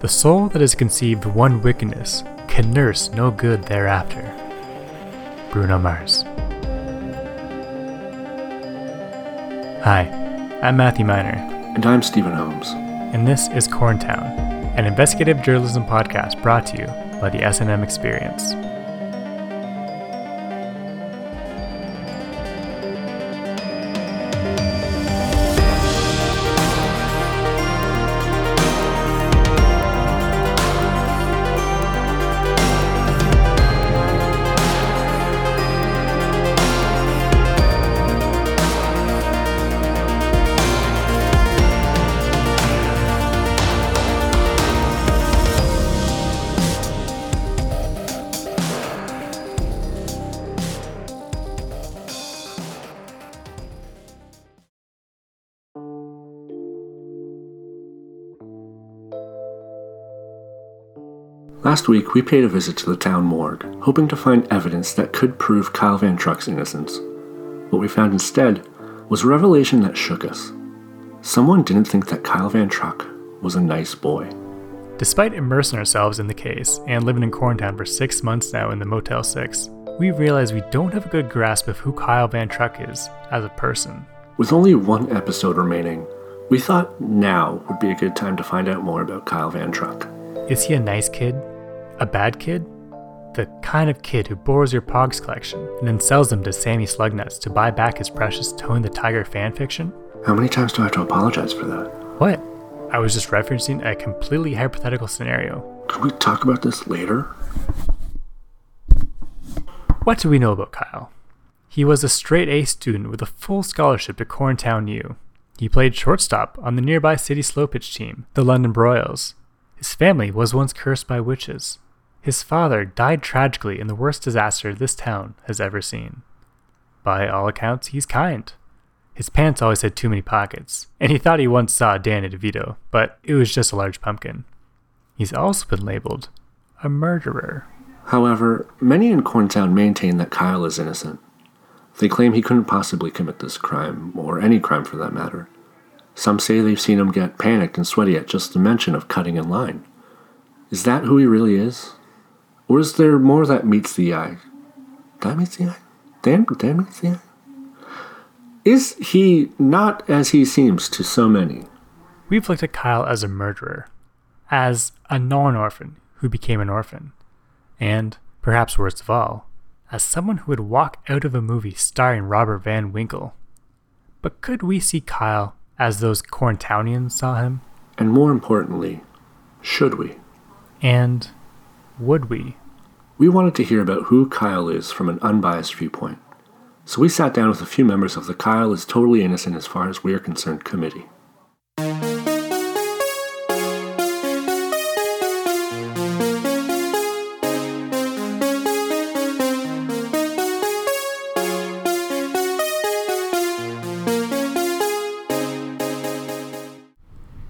The soul that has conceived one wickedness can nurse no good thereafter. Bruno Mars. Hi, I'm Matthew Miner, And I'm Stephen Holmes. and this is Corntown, an investigative journalism podcast brought to you by the S&M Experience. Last week, we paid a visit to the town morgue, hoping to find evidence that could prove Kyle Van Truck's innocence. What we found instead was a revelation that shook us. Someone didn't think that Kyle Van Truck was a nice boy. Despite immersing ourselves in the case and living in Corntown for six months now in the Motel 6, we realize we don't have a good grasp of who Kyle Van Truck is as a person. With only one episode remaining, we thought now would be a good time to find out more about Kyle Van Truck. Is he a nice kid? A bad kid? The kind of kid who borrows your Pogs collection and then sells them to Sammy Slugnuts to buy back his precious Tony the Tiger fanfiction? How many times do I have to apologize for that? What? I was just referencing a completely hypothetical scenario. Could we talk about this later? What do we know about Kyle? He was a straight A student with a full scholarship to Corntown U. He played shortstop on the nearby city slow pitch team, the London Broyles. His family was once cursed by witches. His father died tragically in the worst disaster this town has ever seen. By all accounts, he's kind. His pants always had too many pockets, and he thought he once saw Danny DeVito, but it was just a large pumpkin. He's also been labeled a murderer. However, many in Corntown maintain that Kyle is innocent. They claim he couldn't possibly commit this crime, or any crime for that matter. Some say they've seen him get panicked and sweaty at just the mention of cutting in line. Is that who he really is? Or is there more that meets the eye? That meets the eye? Dan, Dan meets the eye? Is he not as he seems to so many? We've looked at Kyle as a murderer, as a non orphan who became an orphan, and, perhaps worst of all, as someone who would walk out of a movie starring Robert Van Winkle. But could we see Kyle as those Corntownians saw him? And more importantly, should we? And would we? We wanted to hear about who Kyle is from an unbiased viewpoint. So we sat down with a few members of the Kyle is totally innocent as far as we are concerned committee.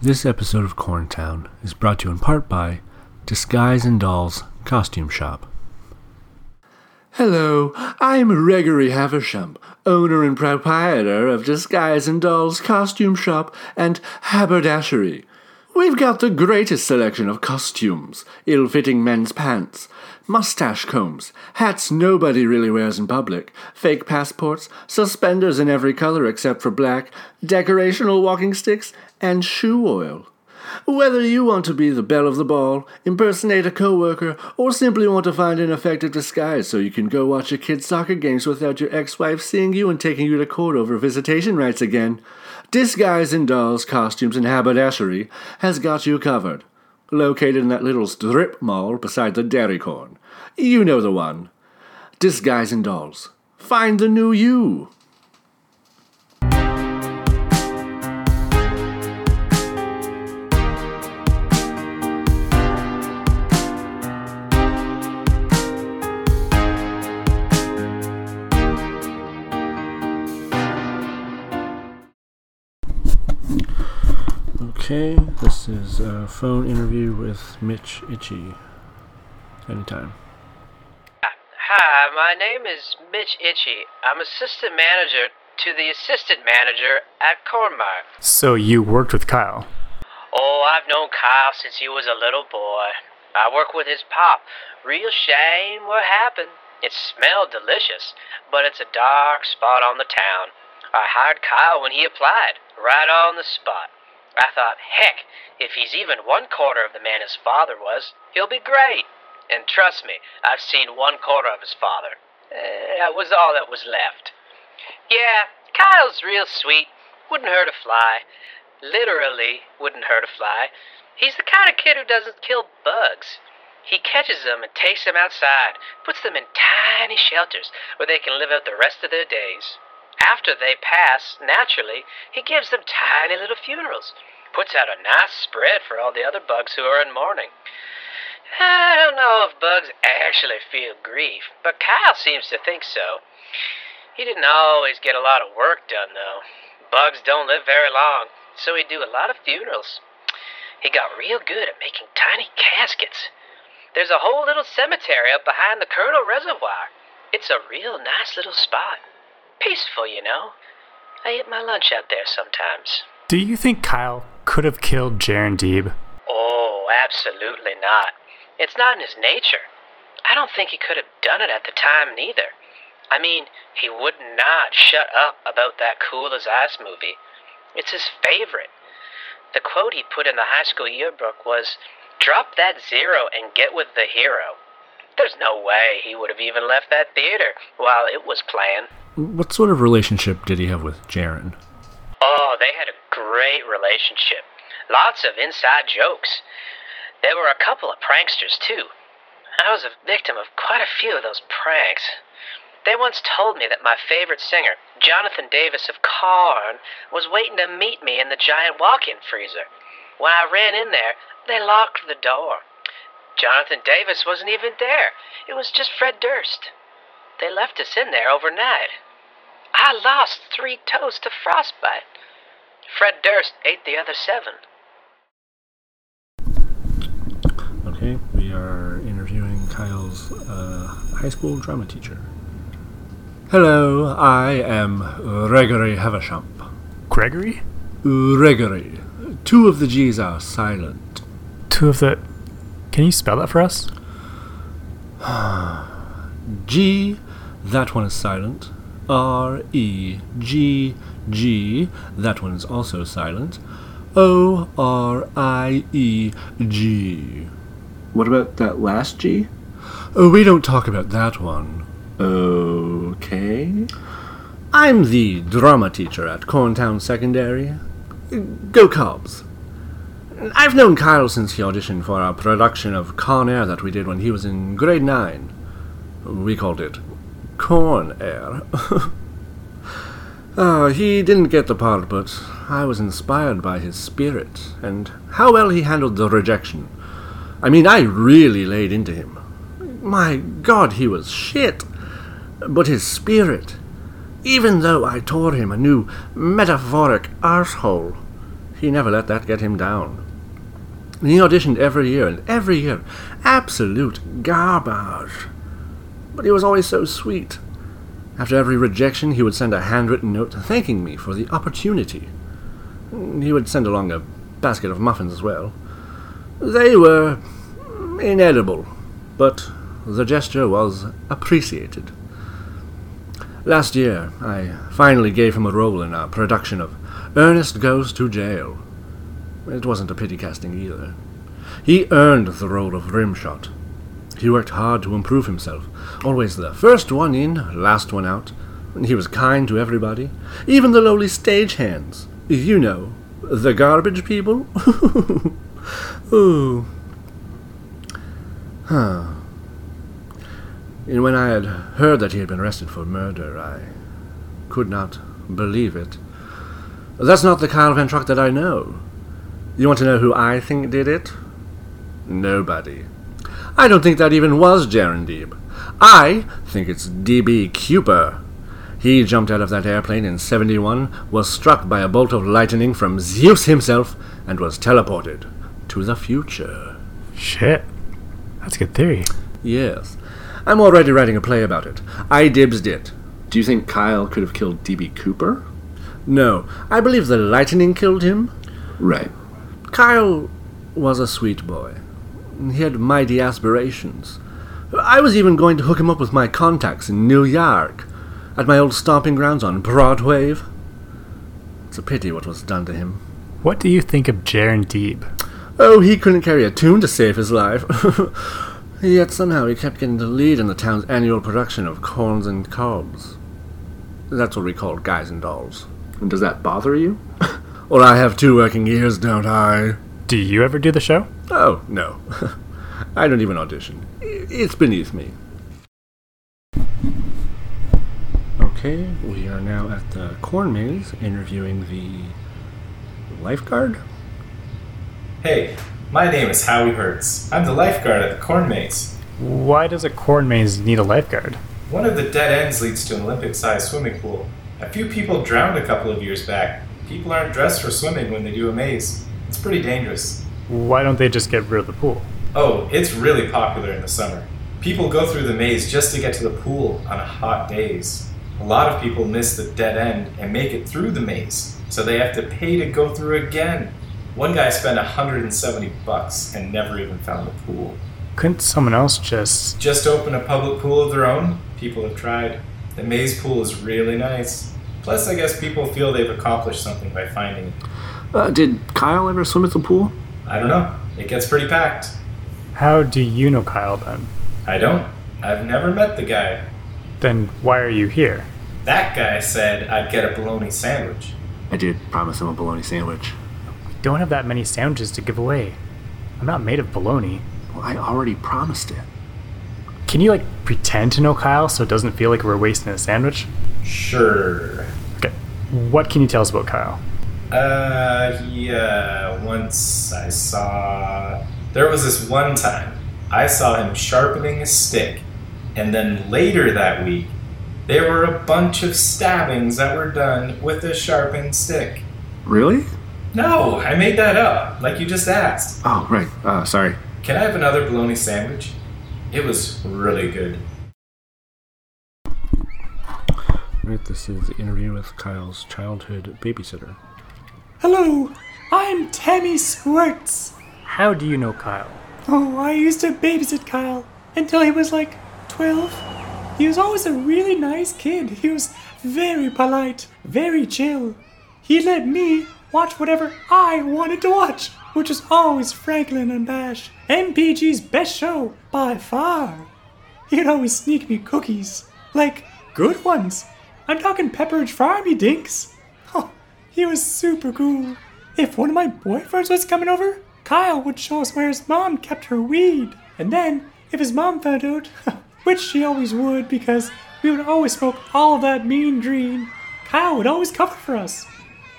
This episode of Corntown is brought to you in part by Disguise and Dolls Costume Shop. Hello, I'm Gregory Haversham, owner and proprietor of Disguise and Dolls Costume Shop and Haberdashery. We've got the greatest selection of costumes, ill fitting men's pants, mustache combs, hats nobody really wears in public, fake passports, suspenders in every color except for black, decorational walking sticks, and shoe oil. Whether you want to be the belle of the ball, impersonate a coworker, or simply want to find an effective disguise so you can go watch your kids' soccer games without your ex-wife seeing you and taking you to court over visitation rights again, Disguise and Dolls, Costumes, and Haberdashery has got you covered. Located in that little strip mall beside the Dairy Corn. You know the one. Disguise and Dolls. Find the new you. Okay, this is a phone interview with Mitch Itchy. Anytime. Hi, my name is Mitch Itchy. I'm assistant manager to the assistant manager at Cornmark. So you worked with Kyle. Oh, I've known Kyle since he was a little boy. I work with his pop. Real shame what happened. It smelled delicious, but it's a dark spot on the town. I hired Kyle when he applied, right on the spot. I thought, heck, if he's even one quarter of the man his father was, he'll be great. And trust me, I've seen one quarter of his father. Uh, that was all that was left. Yeah, Kyle's real sweet. Wouldn't hurt a fly. Literally wouldn't hurt a fly. He's the kind of kid who doesn't kill bugs. He catches them and takes them outside, puts them in tiny shelters where they can live out the rest of their days. After they pass, naturally, he gives them tiny little funerals, puts out a nice spread for all the other bugs who are in mourning. I don't know if bugs actually feel grief, but Kyle seems to think so. He didn't always get a lot of work done, though. Bugs don't live very long, so he'd do a lot of funerals. He got real good at making tiny caskets. There's a whole little cemetery up behind the Kernel Reservoir. It's a real nice little spot. Peaceful, you know. I eat my lunch out there sometimes. Do you think Kyle could have killed Jaren Deeb? Oh, absolutely not. It's not in his nature. I don't think he could have done it at the time, neither. I mean, he would not shut up about that Cool as Ice movie. It's his favorite. The quote he put in the high school yearbook was, Drop that zero and get with the hero. There's no way he would have even left that theater while it was playing. What sort of relationship did he have with Jaren? Oh, they had a great relationship. Lots of inside jokes. There were a couple of pranksters, too. I was a victim of quite a few of those pranks. They once told me that my favorite singer, Jonathan Davis of Korn, was waiting to meet me in the giant walk in freezer. When I ran in there, they locked the door. Jonathan Davis wasn't even there. It was just Fred Durst. They left us in there overnight. I lost three toes to frostbite. Fred Durst ate the other seven. Okay, we are interviewing Kyle's uh, high school drama teacher. Hello, I am Gregory Havisham. Gregory? Gregory. Two of the G's are silent. Two of the. Can you spell that for us? G, that one is silent. R, E, G, G, that one is also silent. O, R, I, E, G. What about that last G? Oh, we don't talk about that one. Okay. I'm the drama teacher at Corntown Secondary. Go Cubs. I've known Kyle since he auditioned for our production of Con Air that we did when he was in grade 9. We called it Corn Air. uh, he didn't get the part, but I was inspired by his spirit and how well he handled the rejection. I mean, I really laid into him. My God, he was shit. But his spirit, even though I tore him a new metaphoric arsehole, he never let that get him down. He auditioned every year, and every year, absolute garbage. But he was always so sweet. After every rejection, he would send a handwritten note thanking me for the opportunity. He would send along a basket of muffins as well. They were inedible, but the gesture was appreciated. Last year, I finally gave him a role in our production of Ernest Goes to Jail. It wasn't a pity casting either. He earned the role of Rimshot. He worked hard to improve himself, always the first one in, last one out. He was kind to everybody, even the lowly stagehands. You know, the garbage people. Ooh. Huh. And when I had heard that he had been arrested for murder, I could not believe it. That's not the Kyle Van Truck that I know. You want to know who I think did it? Nobody. I don't think that even was Jaren Deeb. I think it's D.B. Cooper. He jumped out of that airplane in 71, was struck by a bolt of lightning from Zeus himself, and was teleported to the future. Shit. That's a good theory. Yes. I'm already writing a play about it. I dibsed it. Do you think Kyle could have killed D.B. Cooper? No, I believe the lightning killed him. Right. Kyle was a sweet boy. He had mighty aspirations. I was even going to hook him up with my contacts in New York, at my old stomping grounds on Broadway. It's a pity what was done to him. What do you think of Jaren Deeb? Oh, he couldn't carry a tune to save his life. Yet somehow he kept getting the lead in the town's annual production of Corns and Cobs. That's what we call Guys and Dolls. And does that bother you? Well, I have two working ears, don't I? Do you ever do the show? Oh, no. I don't even audition. It's beneath me. Okay, we are now at the corn maze interviewing the lifeguard. Hey, my name is Howie Hertz. I'm the lifeguard at the corn maze. Why does a corn maze need a lifeguard? One of the dead ends leads to an Olympic sized swimming pool. A few people drowned a couple of years back. People aren't dressed for swimming when they do a maze. It's pretty dangerous. Why don't they just get rid of the pool? Oh, it's really popular in the summer. People go through the maze just to get to the pool on hot days. A lot of people miss the dead end and make it through the maze, so they have to pay to go through again. One guy spent 170 bucks and never even found the pool. Couldn't someone else just. Just open a public pool of their own? People have tried. The maze pool is really nice. Plus, I guess people feel they've accomplished something by finding it. Uh, did Kyle ever swim at the pool? I don't know. It gets pretty packed. How do you know Kyle then? I don't. I've never met the guy. Then why are you here? That guy said I'd get a bologna sandwich. I did promise him a bologna sandwich. Don't have that many sandwiches to give away. I'm not made of bologna. Well, I already promised it. Can you, like, pretend to know Kyle so it doesn't feel like we're wasting a sandwich? Sure. Okay. What can you tell us about Kyle? Uh, yeah. Once I saw. There was this one time I saw him sharpening a stick, and then later that week, there were a bunch of stabbings that were done with a sharpened stick. Really? No, I made that up, like you just asked. Oh, right. Uh, sorry. Can I have another bologna sandwich? It was really good. Right, this is the interview with Kyle's childhood babysitter. Hello, I'm Tammy Squirts. How do you know Kyle? Oh, I used to babysit Kyle until he was like 12. He was always a really nice kid. He was very polite, very chill. He let me watch whatever I wanted to watch, which was always Franklin and Bash, MPG's best show by far. He'd always sneak me cookies, like good ones. I'm talking Pepperidge Farm, you dinks. He was super cool. If one of my boyfriends was coming over, Kyle would show us where his mom kept her weed. And then, if his mom found out, which she always would because we would always smoke all that mean green, Kyle would always cover for us.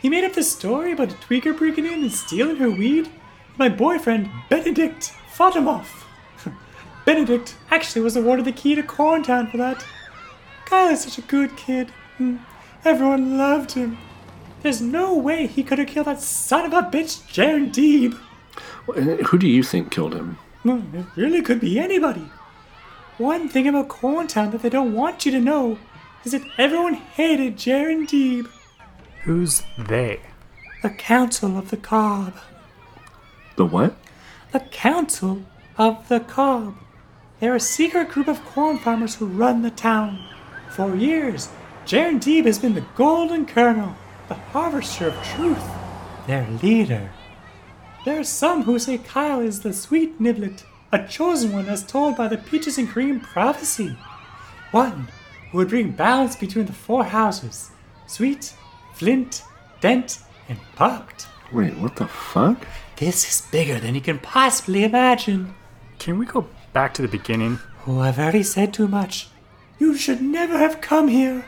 He made up this story about a tweaker breaking in and stealing her weed. My boyfriend, Benedict, fought him off. Benedict actually was awarded the key to Corntown for that. Kyle is such a good kid. Hmm. Everyone loved him. There's no way he could have killed that son of a bitch, Jaren Deeb. Who do you think killed him? Hmm, It really could be anybody. One thing about Corntown that they don't want you to know is that everyone hated Jaren Deeb, Who's they? the Council of the Cob. The what? The Council of the Cob. They're a secret group of corn farmers who run the town. For years, Jaren Deeb has been the Golden Kernel, the harvester of truth, their leader. There are some who say Kyle is the sweet Niblet, a chosen one as told by the Peaches and Cream prophecy. One who would bring balance between the four houses sweet, flint, dent, and pucked. Wait, what the fuck? This is bigger than you can possibly imagine. Can we go back to the beginning? Oh, I've already said too much. You should never have come here.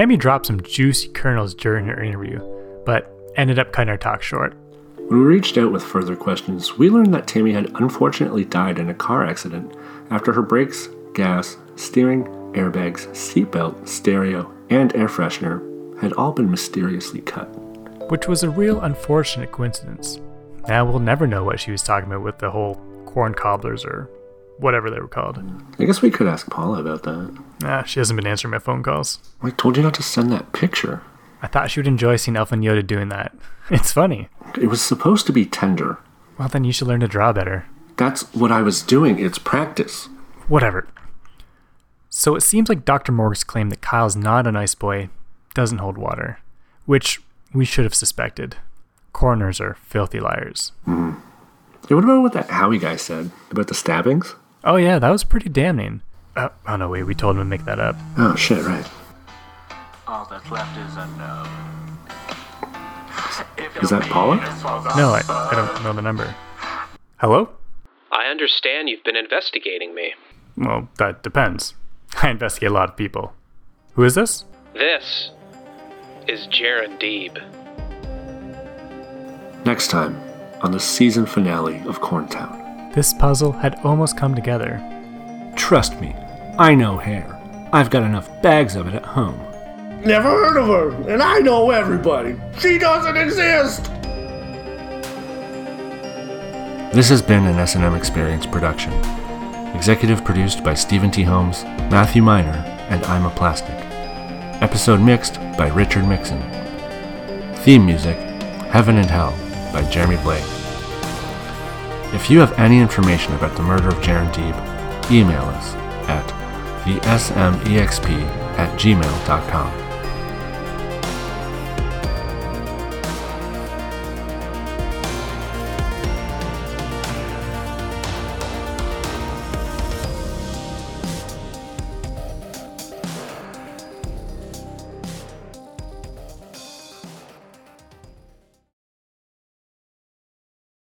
Tammy dropped some juicy kernels during her interview, but ended up cutting her talk short. When we reached out with further questions, we learned that Tammy had unfortunately died in a car accident after her brakes, gas, steering, airbags, seatbelt, stereo, and air freshener had all been mysteriously cut. which was a real unfortunate coincidence. Now we'll never know what she was talking about with the whole corn cobblers or whatever they were called. I guess we could ask Paula about that. Ah, she hasn't been answering my phone calls. I told you not to send that picture. I thought she would enjoy seeing Elf and Yoda doing that. It's funny. It was supposed to be tender. Well, then you should learn to draw better. That's what I was doing. It's practice. Whatever. So it seems like Dr. Morg's claim that Kyle's not a nice boy doesn't hold water, which we should have suspected. Coroners are filthy liars. Hey, what about what that Howie guy said about the stabbings? Oh, yeah, that was pretty damning. Uh, oh, no, wait, we told him to make that up. Oh, shit, right. All that's left is unknown. Is that Paula? No, I, I don't know the number. Hello? I understand you've been investigating me. Well, that depends. I investigate a lot of people. Who is this? This is Jaron Deeb. Next time on the season finale of Corntown. This puzzle had almost come together. Trust me, I know hair. I've got enough bags of it at home. Never heard of her, and I know everybody. She doesn't exist! This has been an S&M Experience production. Executive produced by Stephen T. Holmes, Matthew Miner, and I'm a Plastic. Episode mixed by Richard Mixon. Theme music, Heaven and Hell, by Jeremy Blake. If you have any information about the murder of Jaron Deeb, email us at the smexp at gmail.com.